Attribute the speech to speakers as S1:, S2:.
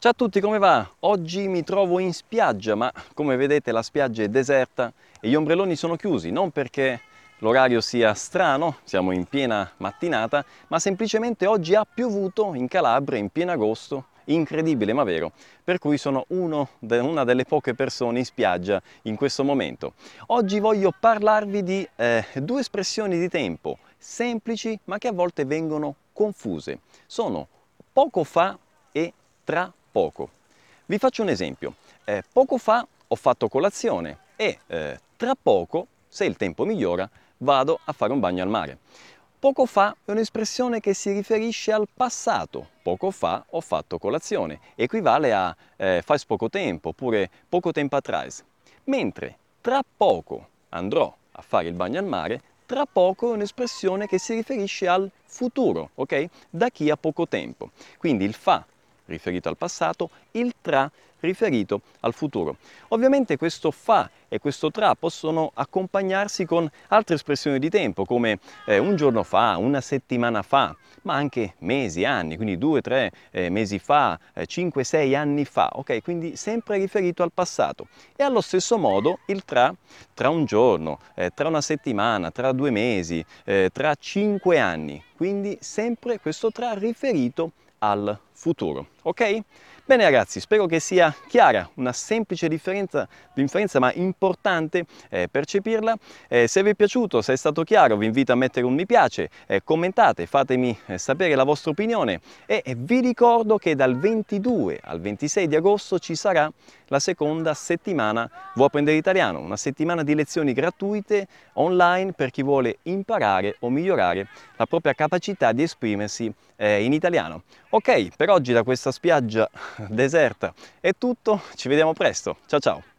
S1: Ciao a tutti, come va? Oggi mi trovo in spiaggia, ma come vedete la spiaggia è deserta e gli ombrelloni sono chiusi, non perché l'orario sia strano, siamo in piena mattinata, ma semplicemente oggi ha piovuto in Calabria in pieno agosto, incredibile ma vero, per cui sono uno, una delle poche persone in spiaggia in questo momento. Oggi voglio parlarvi di eh, due espressioni di tempo semplici ma che a volte vengono confuse. Sono poco fa e tra poco. Vi faccio un esempio. Eh, poco fa ho fatto colazione e eh, tra poco, se il tempo migliora, vado a fare un bagno al mare. Poco fa è un'espressione che si riferisce al passato. Poco fa ho fatto colazione. Equivale a eh, faz poco tempo oppure poco tempo atrás. Mentre tra poco andrò a fare il bagno al mare, tra poco è un'espressione che si riferisce al futuro, ok? Da chi a poco tempo. Quindi il fa riferito al passato, il tra riferito al futuro. Ovviamente questo fa e questo tra possono accompagnarsi con altre espressioni di tempo come eh, un giorno fa, una settimana fa, ma anche mesi, anni, quindi due, tre eh, mesi fa, eh, cinque, sei anni fa, ok? Quindi sempre riferito al passato. E allo stesso modo il tra, tra un giorno, eh, tra una settimana, tra due mesi, eh, tra cinque anni, quindi sempre questo tra riferito al futuro. Ok? Bene ragazzi, spero che sia chiara, una semplice differenza, differenza ma importante eh, percepirla. Eh, se vi è piaciuto, se è stato chiaro, vi invito a mettere un mi piace, eh, commentate, fatemi eh, sapere la vostra opinione e vi ricordo che dal 22 al 26 di agosto ci sarà la seconda settimana Vuoi apprendere italiano, una settimana di lezioni gratuite online per chi vuole imparare o migliorare la propria capacità di esprimersi eh, in italiano. Ok, oggi da questa spiaggia deserta è tutto, ci vediamo presto, ciao ciao!